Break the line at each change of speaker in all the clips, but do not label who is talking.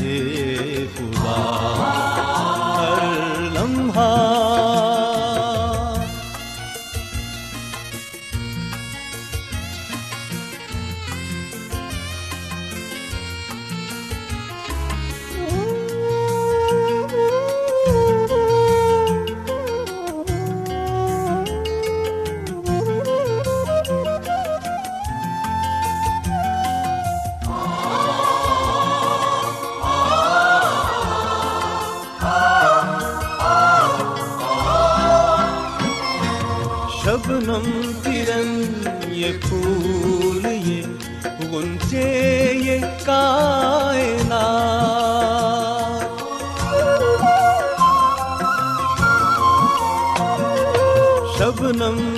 ہے خدا۔ ہر لمحہ یہ پھول یہ گنچے یہ کائنات شبنم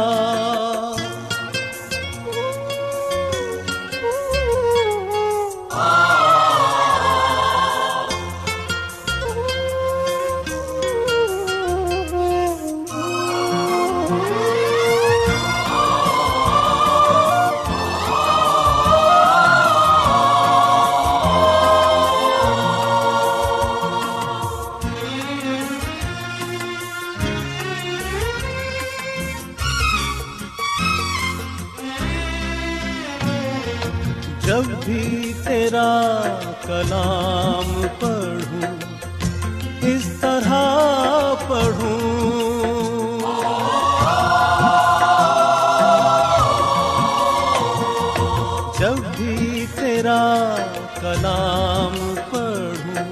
بھی تیرا کلام پڑھوں،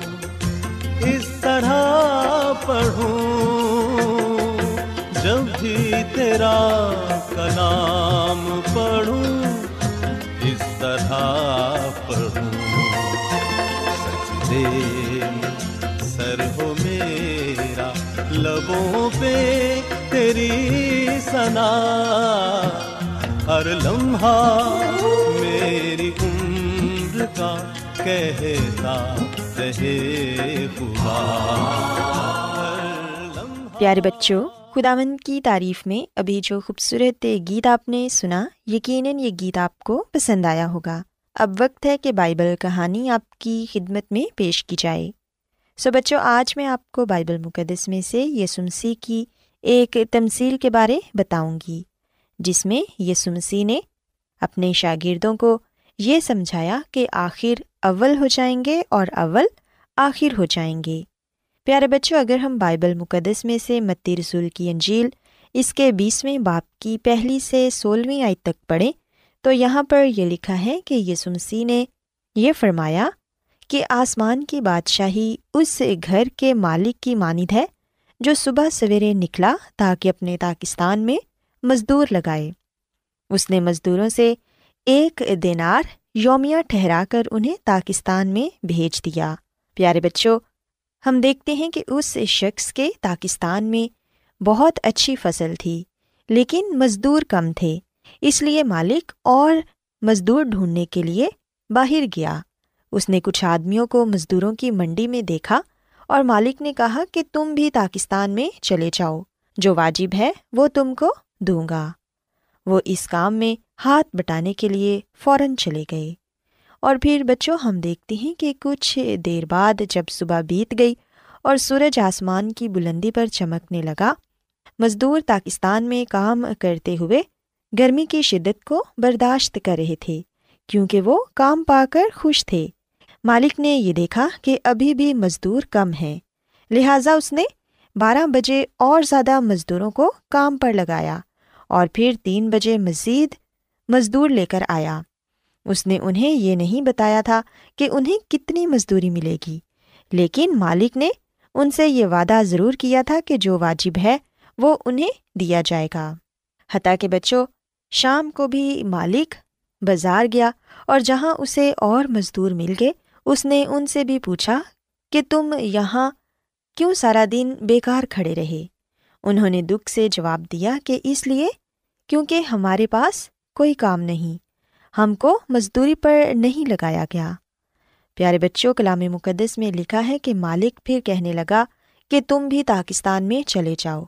اس طرح پڑھوں، جب بھی تیرا کلام پڑھوں، اس طرح پڑھوں۔ سجدے میں سر ہو میرا، لبوں پہ تیری سنا ہر لمحہ میری عمر کا کہتا رہے خدا
پیارے بچوں، خداوند کی تعریف میں ابھی جو خوبصورت گیت آپ نے سنا، یقیناً یہ گیت آپ کو پسند آیا ہوگا۔ اب وقت ہے کہ بائبل کہانی آپ کی خدمت میں پیش کی جائے۔ سو بچوں، آج میں آپ کو بائبل مقدس میں سے یسوع مسیح کی ایک تمثیل کے بارے بتاؤں گی۔ جس میں یسوع مسیح نے اپنے شاگردوں کو یہ سمجھایا کہ آخر اول ہو جائیں گے اور اول آخر ہو جائیں گے۔ پیارے بچوں، اگر ہم بائبل مقدس میں سے متی رسول کی انجیل اس کے بیسویں باپ کی پہلی سے سولہویں آئی تک پڑھیں، تو یہاں پر یہ لکھا ہے کہ یسوع مسیح نے یہ فرمایا کہ آسمان کی بادشاہی اس گھر کے مالک کی مانند ہے جو صبح سویرے نکلا تاکہ اپنے پاکستان میں مزدور لگائے۔ اس نے مزدوروں سے ایک دینار یومیہ ٹھہرا کر انہیں پاکستان میں بھیج دیا۔ پیارے بچوں، ہم دیکھتے ہیں کہ اس شخص کے پاکستان میں بہت اچھی فصل تھی، لیکن مزدور کم تھے، اس لیے مالک اور مزدور ڈھونڈنے کے لیے باہر گیا۔ اس نے کچھ آدمیوں کو مزدوروں کی منڈی میں دیکھا اور مالک نے کہا کہ تم بھی پاکستان میں چلے جاؤ، جو واجب ہے وہ تم کو دوں گا۔ وہ اس کام میں ہاتھ بٹانے کے لیے فوراً چلے گئے۔ اور پھر بچوں، ہم دیکھتے ہیں کہ کچھ دیر بعد جب صبح بیت گئی اور سورج آسمان کی بلندی پر چمکنے لگا، مزدور پاکستان میں کام کرتے ہوئے گرمی کی شدت کو برداشت کر رہے تھے، کیونکہ وہ کام پا کر خوش تھے۔ مالک نے یہ دیکھا کہ ابھی بھی مزدور کم ہیں، لہٰذا اس نے بارہ بجے اور زیادہ مزدوروں کو کام پر لگایا۔ اور پھر تین بجے مزید مزدور لے کر آیا۔ اس نے انہیں یہ نہیں بتایا تھا کہ انہیں کتنی مزدوری ملے گی، لیکن مالک نے ان سے یہ وعدہ ضرور کیا تھا کہ جو واجب ہے وہ انہیں دیا جائے گا۔ حتیٰ کہ بچوں، شام کو بھی مالک بازار گیا اور جہاں اسے اور مزدور مل گئے، اس نے ان سے بھی پوچھا کہ تم یہاں کیوں سارا دن بیکار کھڑے رہے؟ انہوں نے دکھ سے جواب دیا کہ اس لیے کیونکہ ہمارے پاس کوئی کام نہیں، ہم کو مزدوری پر نہیں لگایا گیا۔ پیارے بچوں، کلام مقدس میں لکھا ہے کہ مالک پھر کہنے لگا کہ تم بھی پاکستان میں چلے جاؤ۔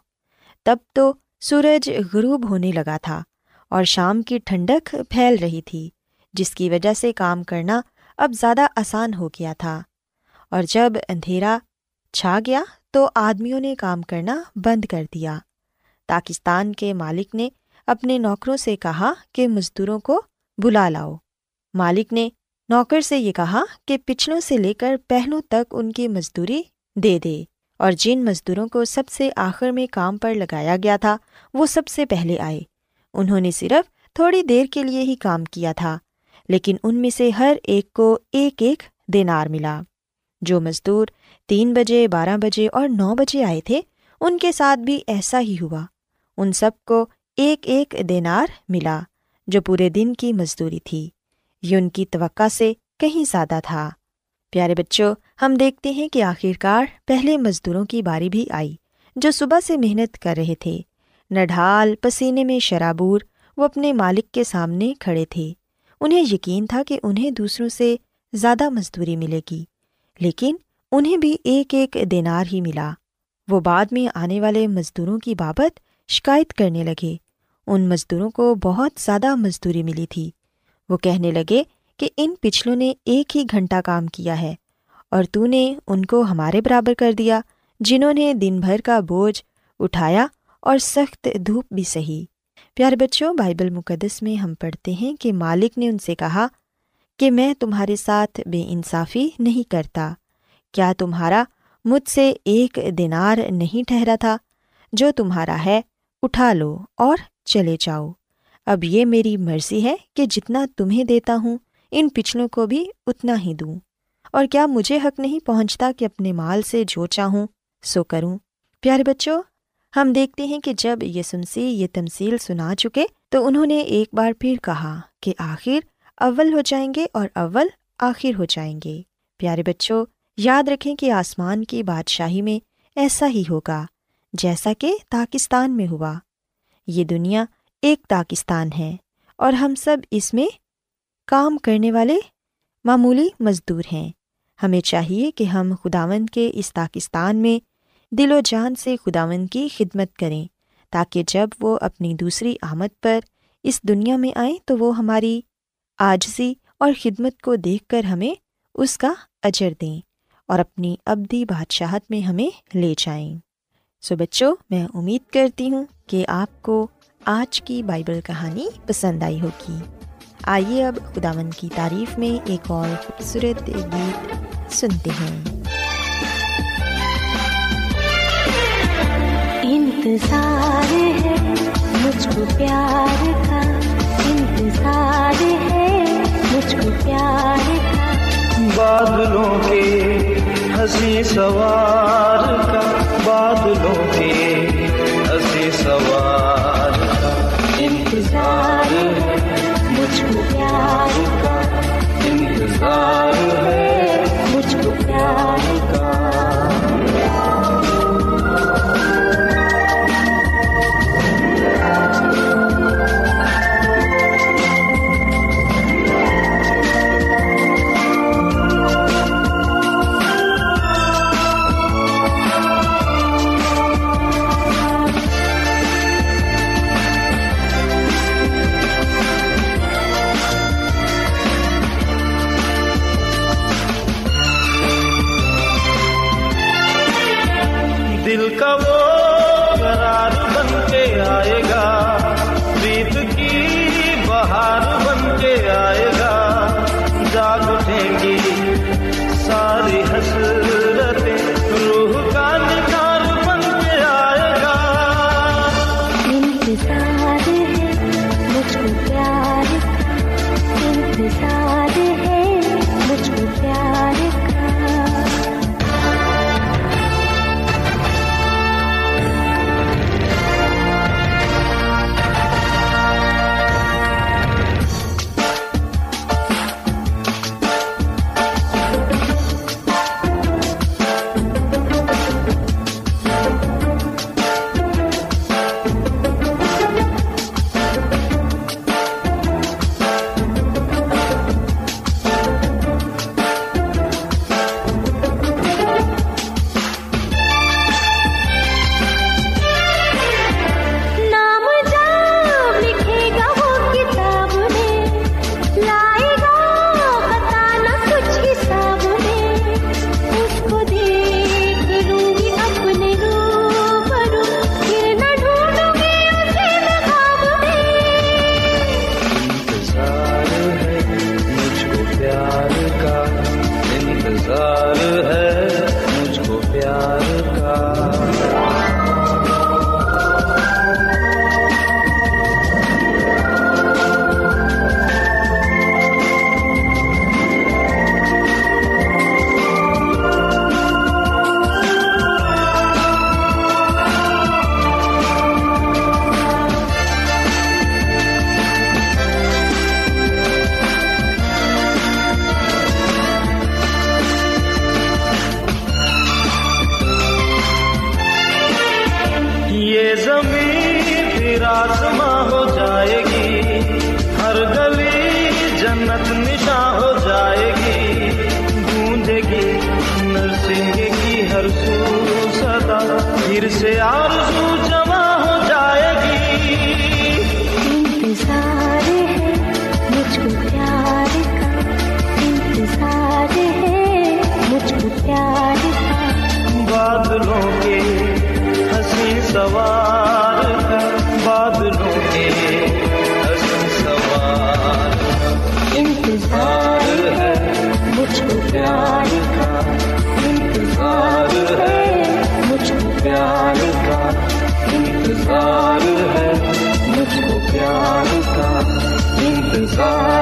تب تو سورج غروب ہونے لگا تھا اور شام کی ٹھنڈک پھیل رہی تھی، جس کی وجہ سے کام کرنا اب زیادہ آسان ہو گیا تھا۔ اور جب اندھیرا چھا گیا تو آدمیوں نے کام کرنا بند کر دیا۔ پاکستان کے مالک نے اپنے نوکروں سے کہا کہ مزدوروں کو بلا لاؤ۔ مالک نے نوکر سے یہ کہا کہ پچھلوں سے لے کر پہلوں تک ان کی مزدوری دے دے۔ اور جن مزدوروں کو سب سے آخر میں کام پر لگایا گیا تھا، وہ سب سے پہلے آئے۔ انہوں نے صرف تھوڑی دیر کے لیے ہی کام کیا تھا، لیکن ان میں سے ہر ایک کو ایک ایک دینار ملا۔ جو مزدور تین بجے، بارہ بجے اور نو بجے آئے تھے، ان کے ساتھ بھی ایسا ہی ہوا۔ ان سب کو ایک ایک دینار ملا، جو پورے دن کی مزدوری تھی۔ یہ ان کی توقع سے کہیں زیادہ تھا۔ پیارے بچوں، ہم دیکھتے ہیں کہ آخرکار پہلے مزدوروں کی باری بھی آئی، جو صبح سے محنت کر رہے تھے۔ نڈھال پسینے میں شرابور وہ اپنے مالک کے سامنے کھڑے تھے۔ انہیں یقین تھا کہ انہیں دوسروں سے زیادہ مزدوری ملے گی۔ لیکن انہیں بھی ایک ایک دینار ہی ملا۔ وہ بعد میں آنے والے مزدوروں کی بابت شکایت کرنے لگے۔ ان مزدوروں کو بہت زیادہ مزدوری ملی تھی۔ وہ کہنے لگے کہ ان پچھلوں نے ایک ہی گھنٹہ کام کیا ہے اور تو نے ان کو ہمارے برابر کر دیا، جنہوں نے دن بھر کا بوجھ اٹھایا اور سخت دھوپ بھی سہی۔ پیارے بچوں، بائبل مقدس میں ہم پڑھتے ہیں کہ مالک نے ان سے کہا کہ میں تمہارے ساتھ بے انصافی نہیں کرتا۔ کیا تمہارا مجھ سے ایک دینار نہیں ٹھہرا تھا؟ جو تمہارا ہے، اٹھا لو اور چلے جاؤ۔ اب یہ میری مرضی ہے کہ جتنا تمہیں دیتا ہوں، ان پچھلوں کو بھی اتنا ہی دوں۔ اور کیا مجھے حق نہیں پہنچتا کہ اپنے مال سے جو چاہوں، سو کروں۔ پیارے بچوں، ہم دیکھتے ہیں کہ جب یہ سنسی یہ تمصیل سنا چکے، تو انہوں نے ایک بار پھر کہا کہ آخر اول ہو جائیں گے اور اول آخر ہو جائیں گے۔ پیارے بچوں یاد رکھیں کہ آسمان کی بادشاہی میں ایسا ہی ہوگا، جیسا کہ پاکستان میں ہوا۔ یہ دنیا ایک پاکستان ہے اور ہم سب اس میں کام کرنے والے معمولی مزدور ہیں۔ ہمیں چاہیے کہ ہم خداون کے اس پاکستان میں دل و جان سے خداون کی خدمت کریں، تاکہ جب وہ اپنی دوسری آمد پر اس دنیا میں آئیں تو وہ ہماری آجزی اور خدمت کو دیکھ کر ہمیں اس کا اجر دیں۔ اور اپنی ابدی بادشاہت میں ہمیں لے جائیں۔ سو بچوں میں امید کرتی ہوں کہ آپ کو آج کی بائبل کہانی پسند آئی ہوگی۔ آئیے اب خداون کی تعریف میں ایک اور خوبصورت گیت سنتے ہیں۔
انتظار ہے مجھ کو پیار کا انتظار ہے مجھ کو پیار کا
بادلوں کے ہنسی سوار کا
ہنس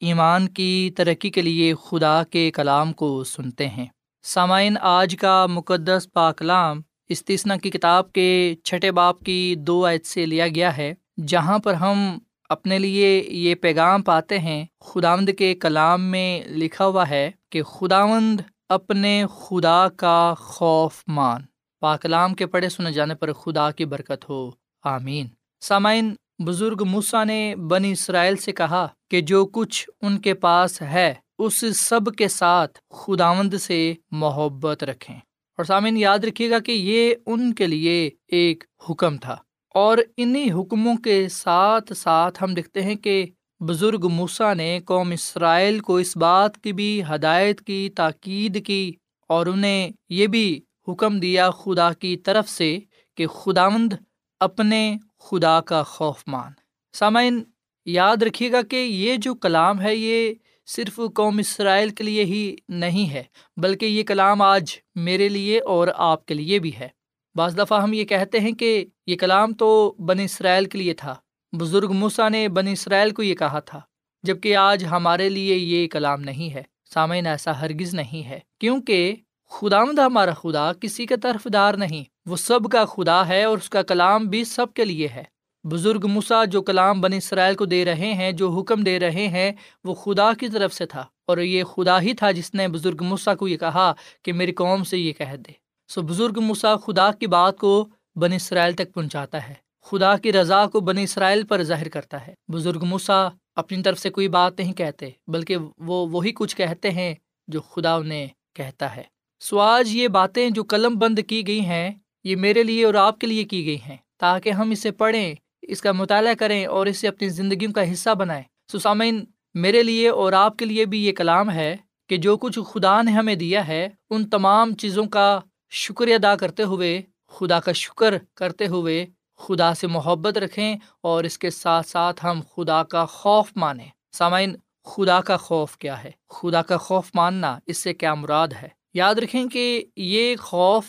ایمان کی ترقی کے لیے خدا کے کلام کو سنتے ہیں۔ سامعین، آج کا مقدس پاکلام استثنا کی کتاب کے چھٹے باپ کی دو عید سے لیا گیا ہے، جہاں پر ہم اپنے لیے یہ پیغام پاتے ہیں۔ خداوند کے کلام میں لکھا ہوا ہے کہ خداوند اپنے خدا کا خوف مان پاکلام کے پڑھے سنے جانے پر خدا کی برکت ہو۔ آمین۔ سامعین بزرگ موسا نے بنی اسرائیل سے کہا کہ جو کچھ ان کے پاس ہے، اس سب کے ساتھ خداوند سے محبت رکھیں۔ اور سامعین، یاد رکھیے گا کہ یہ ان کے لیے ایک حکم تھا۔ اور انہیں حکموں کے ساتھ ساتھ ہم دیکھتے ہیں کہ بزرگ موسا نے قوم اسرائیل کو اس بات کی بھی ہدایت کی، تاکید کی اور انہیں یہ بھی حکم دیا خدا کی طرف سے کہ خداوند اپنے خدا کا خوف مان۔ سامعین، یاد رکھیے گا کہ یہ جو کلام ہے، یہ صرف قوم اسرائیل کے لیے ہی نہیں ہے، بلکہ یہ کلام آج میرے لیے اور آپ کے لیے بھی ہے۔ بعض دفعہ ہم یہ کہتے ہیں کہ یہ کلام تو بن اسرائیل کے لیے تھا۔ بزرگ موسا نے بن اسرائیل کو یہ کہا تھا جبکہ آج ہمارے لیے یہ کلام نہیں ہے۔ سامعین، ایسا ہرگز نہیں ہے، کیونکہ خدا ہمارا خدا کسی کا طرف دار نہیں۔ وہ سب کا خدا ہے اور اس کا کلام بھی سب کے لیے ہے۔ بزرگ مسا جو کلام بن اسرائیل کو دے رہے ہیں، جو حکم دے رہے ہیں، وہ خدا کی طرف سے تھا اور یہ خدا ہی تھا جس نے بزرگ مسا کو یہ کہا کہ میری قوم سے یہ کہہ دے۔ سو بزرگ مسا خدا کی بات کو بن اسرائیل تک پہنچاتا ہے۔ خدا کی رضا کو بن اسرائیل پر ظاہر کرتا ہے۔ بزرگ مسا اپنی طرف سے کوئی بات نہیں کہتے، بلکہ وہ وہی کچھ کہتے ہیں جو خدا انہیں کہتا ہے۔ سو آج یہ باتیں جو قلم بند کی گئی ہیں یہ میرے لیے اور آپ کے لیے کی گئی ہیں، تاکہ ہم اسے پڑھیں، اس کا مطالعہ کریں اور اسے اپنی زندگیوں کا حصہ بنائیں۔ سسامین میرے لیے اور آپ کے لیے بھی یہ کلام ہے کہ جو کچھ خدا نے ہمیں دیا ہے، ان تمام چیزوں کا شکریہ ادا کرتے ہوئے، خدا کا شکر کرتے ہوئے خدا سے محبت رکھیں اور اس کے ساتھ ساتھ ہم خدا کا خوف مانیں۔ سامعین، خدا کا خوف کیا ہے؟ خدا کا خوف ماننا، اس سے کیا مراد ہے؟ یاد رکھیں کہ یہ خوف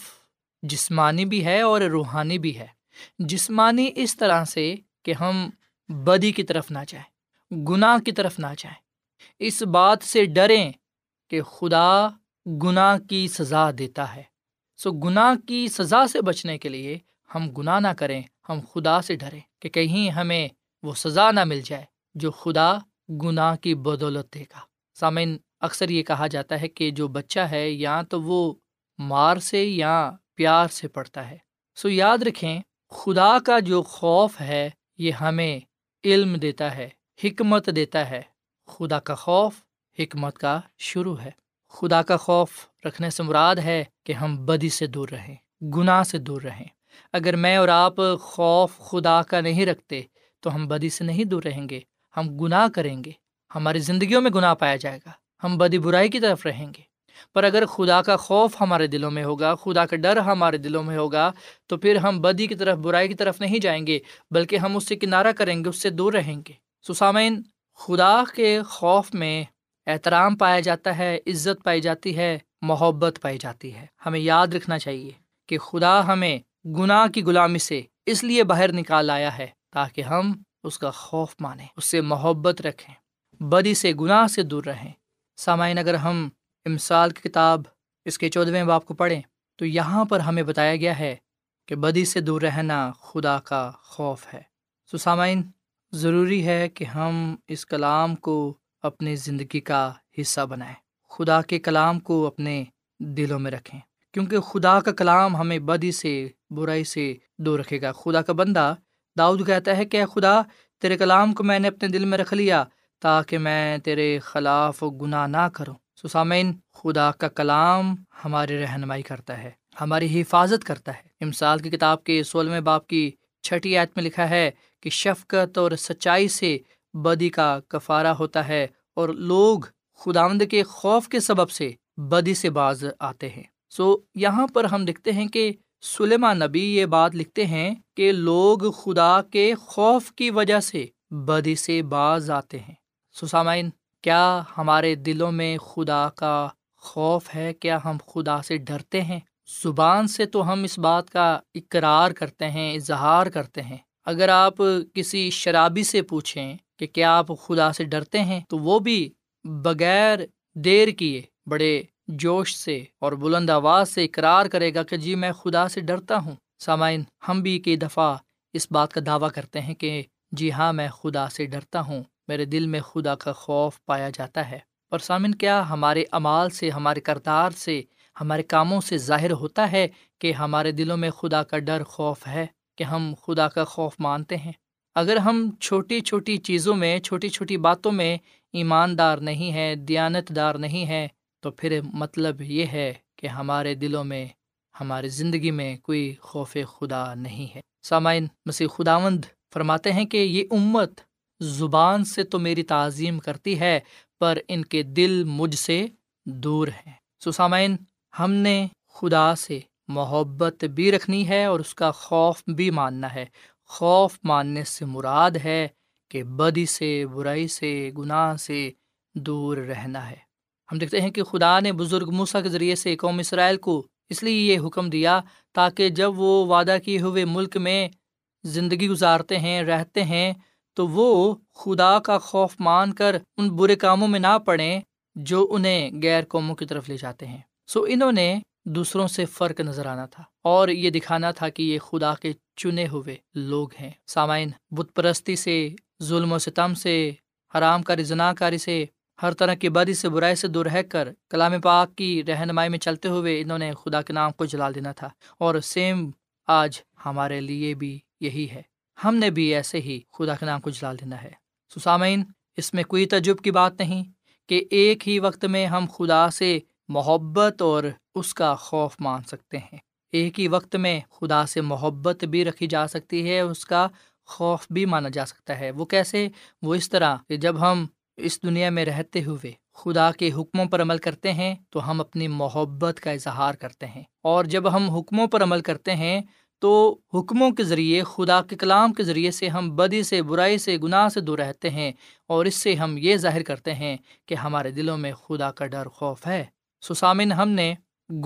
جسمانی بھی ہے اور روحانی بھی ہے۔ جسمانی اس طرح سے کہ ہم بدی کی طرف نہ جائیں، گناہ کی طرف نہ جائیں۔ اس بات سے ڈریں کہ خدا گناہ کی سزا دیتا ہے۔ سو گناہ کی سزا سے بچنے کے لیے ہم گناہ نہ کریں، ہم خدا سے ڈریں کہ کہیں ہمیں وہ سزا نہ مل جائے جو خدا گناہ کی بدولت دے گا۔ سامعین، اکثر یہ کہا جاتا ہے کہ جو بچہ ہے یا تو وہ مار سے یا پیار سے پڑھتا ہے۔ سو یاد رکھیں، خدا کا جو خوف ہے، یہ ہمیں علم دیتا ہے، حکمت دیتا ہے۔ خدا کا خوف حکمت کا شروع ہے۔ خدا کا خوف رکھنے سے مراد ہے کہ ہم بدی سے دور رہیں، گناہ سے دور رہیں۔ اگر میں اور آپ خوف خدا کا نہیں رکھتے، تو ہم بدی سے نہیں دور رہیں گے۔ ہم گناہ کریں گے۔ ہماری زندگیوں میں گناہ پایا جائے گا۔ ہم بدی برائی کی طرف رہیں گے۔ پر اگر خدا کا خوف ہمارے دلوں میں ہوگا، خدا کا ڈر ہمارے دلوں میں ہوگا، تو پھر ہم بدی کی طرف، برائی کی طرف نہیں جائیں گے، بلکہ ہم اس سے کنارہ کریں گے، اس سے دور رہیں گے۔ سسامین خدا کے خوف میں احترام پایا جاتا ہے، عزت پائی جاتی ہے، محبت پائی جاتی ہے۔ ہمیں یاد رکھنا چاہیے کہ خدا ہمیں گناہ کی غلامی سے اس لیے باہر نکال آیا ہے تاکہ ہم اس کا خوف مانیں، اس سے محبت رکھیں، بدی سے، گناہ سے دور رہیں۔ سامعین، اگر ہم امسال کی کتاب اس کے چودھویں باپ کو پڑھیں۔ تو یہاں پر ہمیں بتایا گیا ہے کہ بدی سے دور رہنا خدا کا خوف ہے۔ سو سامعین، ضروری ہے کہ ہم اس کلام کو اپنی زندگی کا حصہ بنائیں۔ خدا کے کلام کو اپنے دلوں میں رکھیں۔ کیونکہ خدا کا کلام ہمیں بدی سے، برائی سے دور رکھے گا۔ خدا کا بندہ داؤد کہتا ہے کہ خدا، تیرے کلام کو میں نے اپنے دل میں رکھ لیا تاکہ میں تیرے خلاف گناہ نہ کروں۔ سسامین، خدا کا کلام ہماری رہنمائی کرتا ہے، ہماری حفاظت کرتا ہے۔ امسال کی کتاب کے سولہویں باپ کی چھٹی آیت میں لکھا ہے کہ شفقت اور سچائی سے بدی کا کفارہ ہوتا ہے اور لوگ خداوند کے خوف کے سبب سے بدی سے باز آتے ہیں۔ سو یہاں پر ہم دیکھتے ہیں کہ سلیما نبی یہ بات لکھتے ہیں کہ لوگ خدا کے خوف کی وجہ سے بدی سے باز آتے ہیں۔ سسامائن کیا ہمارے دلوں میں خدا کا خوف ہے؟ کیا ہم خدا سے ڈرتے ہیں؟ زبان سے تو ہم اس بات کا اقرار کرتے ہیں، اظہار کرتے ہیں۔ اگر آپ کسی شرابی سے پوچھیں کہ کیا آپ خدا سے ڈرتے ہیں، تو وہ بھی بغیر دیر کیے، بڑے جوش سے اور بلند آواز سے اقرار کرے گا کہ جی میں خدا سے ڈرتا ہوں۔ سامعین، ہم بھی کئی دفعہ اس بات کا دعویٰ کرتے ہیں کہ جی ہاں میں خدا سے ڈرتا ہوں۔ میرے دل میں خدا کا خوف پایا جاتا ہے۔ اور سامن، کیا ہمارے اعمال سے، ہمارے کردار سے، ہمارے کاموں سے ظاہر ہوتا ہے کہ ہمارے دلوں میں خدا کا ڈر، خوف ہے کہ ہم خدا کا خوف مانتے ہیں؟ اگر ہم چھوٹی چھوٹی چیزوں میں، چھوٹی چھوٹی باتوں میں ایماندار نہیں ہے دیانت دار نہیں ہے تو پھر مطلب یہ ہے کہ ہمارے دلوں میں، ہماری زندگی میں کوئی خوف خدا نہیں ہے۔ سامعین، مسیح خداوند فرماتے ہیں کہ یہ امت زبان سے تو میری تعظیم کرتی ہے، پر ان کے دل مجھ سے دور ہیں۔ سسامین ہم نے خدا سے محبت بھی رکھنی ہے اور اس کا خوف بھی ماننا ہے۔ خوف ماننے سے مراد ہے کہ بدی سے، برائی سے، گناہ سے دور رہنا ہے۔ ہم دیکھتے ہیں کہ خدا نے بزرگ موسا کے ذریعے سے قوم اسرائیل کو اس لیے یہ حکم دیا تاکہ جب وہ وعدہ کیے ہوئے ملک میں زندگی گزارتے ہیں، رہتے ہیں تو وہ خدا کا خوف مان کر ان برے کاموں میں نہ پڑیں جو انہیں غیر قوموں کی طرف لے جاتے ہیں۔ سو انہوں نے دوسروں سے فرق نظر آنا تھا اور یہ دکھانا تھا کہ یہ خدا کے چنے ہوئے لوگ ہیں۔ سامعین، بت پرستی سے، ظلم و ستم سے، حرام کاری، زنا کاری سے، ہر طرح کی بدی سے، برائی سے دور رہ کر کلام پاک کی رہنمائی میں چلتے ہوئے انہوں نے خدا کے نام کو جلا دینا تھا۔ اور سیم آج ہمارے لیے بھی یہی ہے۔ ہم نے بھی ایسے ہی خدا کے نام کو جلال دینا ہے۔ سسامین اس میں کوئی تجب کی بات نہیں کہ ایک ہی وقت میں ہم خدا سے محبت اور اس کا خوف مان سکتے ہیں۔ ایک ہی وقت میں خدا سے محبت بھی رکھی جا سکتی ہے، اس کا خوف بھی مانا جا سکتا ہے۔ وہ کیسے؟ وہ اس طرح کہ جب ہم اس دنیا میں رہتے ہوئے خدا کے حکموں پر عمل کرتے ہیں تو ہم اپنی محبت کا اظہار کرتے ہیں۔ اور جب ہم حکموں پر عمل کرتے ہیں تو حکموں کے ذریعے، خدا کے کلام کے ذریعے سے ہم بدی سے، برائی سے، گناہ سے دور رہتے ہیں اور اس سے ہم یہ ظاہر کرتے ہیں کہ ہمارے دلوں میں خدا کا ڈر خوف ہے۔ سسامن ہم نے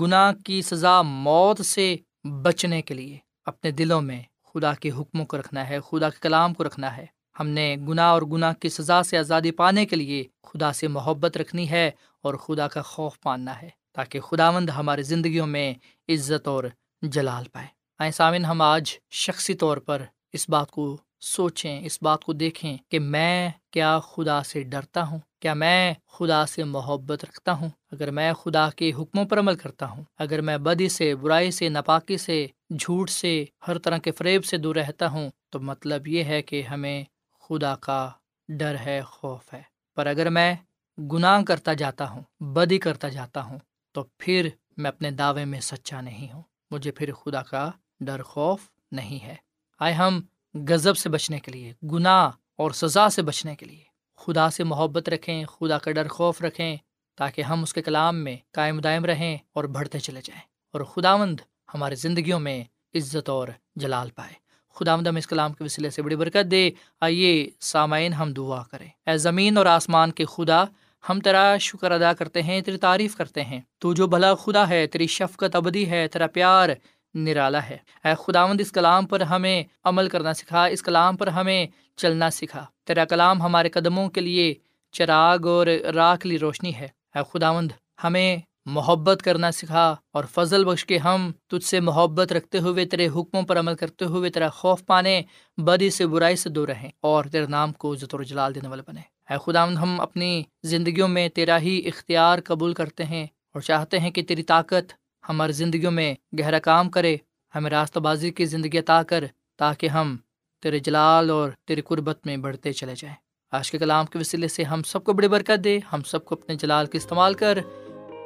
گناہ کی سزا موت سے بچنے کے لیے اپنے دلوں میں خدا کے حکموں کو رکھنا ہے، خدا کے کلام کو رکھنا ہے۔ ہم نے گناہ اور گناہ کی سزا سے آزادی پانے کے لیے خدا سے محبت رکھنی ہے اور خدا کا خوف ماننا ہے تاکہ خدا مند ہماری زندگیوں میں عزت اور جلال پائے۔ آئیں سامن ہم آج شخصی طور پر اس بات کو سوچیں، اس بات کو دیکھیں کہ میں کیا خدا سے ڈرتا ہوں، کیا میں خدا سے محبت رکھتا ہوں؟ اگر میں خدا کے حکموں پر عمل کرتا ہوں، اگر میں بدی سے، برائی سے، ناپاکی سے، جھوٹ سے، ہر طرح کے فریب سے دور رہتا ہوں، تو مطلب یہ ہے کہ ہمیں خدا کا ڈر ہے، خوف ہے۔ پر اگر میں گناہ کرتا جاتا ہوں، بدی کرتا جاتا ہوں، تو پھر میں اپنے دعوے میں سچا نہیں ہوں۔ مجھے پھر خدا کا ڈر خوف نہیں ہے۔ آئے ہم غضب سے بچنے کے لیے، گناہ اور سزا سے بچنے کے لیے۔ خدا سے محبت رکھیں، خدا کا ڈر خوف رکھیں، تاکہ ہم اس کے کلام میں قائم دائم رہیں اور بڑھتے چلے جائیں۔ اور خدا مند ہماری زندگیوں میں عزت اور جلال پائے۔ خدا مند ہم اس کلام کے وسیلے سے بڑی برکت دے۔ آئیے سامعین ہم دعا کریں۔ اے زمین اور آسمان کے خدا، ہم تیرا شکر ادا کرتے ہیں، تیری تعریف کرتے ہیں۔ تو جو بھلا خدا ہے، تیری شفقت ابدی ہے، تیرا پیار نرالا ہے۔ اے خداوند، اس کلام پر ہمیں عمل کرنا سکھا، اس کلام پر ہمیں چلنا سکھا۔ تیرا کلام ہمارے قدموں کے لیے چراغ اور راہ کے لیے روشنی ہے۔ اے خداوند، ہمیں محبت کرنا سکھا اور فضل بخش کے ہم تجھ سے محبت رکھتے ہوئے، تیرے حکموں پر عمل کرتے ہوئے، تیرا خوف پانے، بدی سے برائی سے دور رہیں اور تیرے نام کو عزت و جلال دینے والے بنے اے خداوند، ہم اپنی زندگیوں میں تیرا ہی اختیار قبول کرتے ہیں اور چاہتے ہیں کہ تیری طاقت ہماری زندگیوں میں گہرا کام کرے، ہمیں راستہ بازی کی زندگی عطا کر تاکہ ہم تیرے جلال اور تیری قربت میں بڑھتے چلے جائیں۔ آج کے کلام کے وسیلے سے ہم سب کو بڑی برکت دے، ہم سب کو اپنے جلال کے استعمال کر،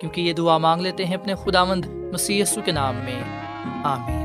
کیونکہ یہ دعا مانگ لیتے ہیں اپنے خداوند مسیح یسو کے نام میں۔ آمین۔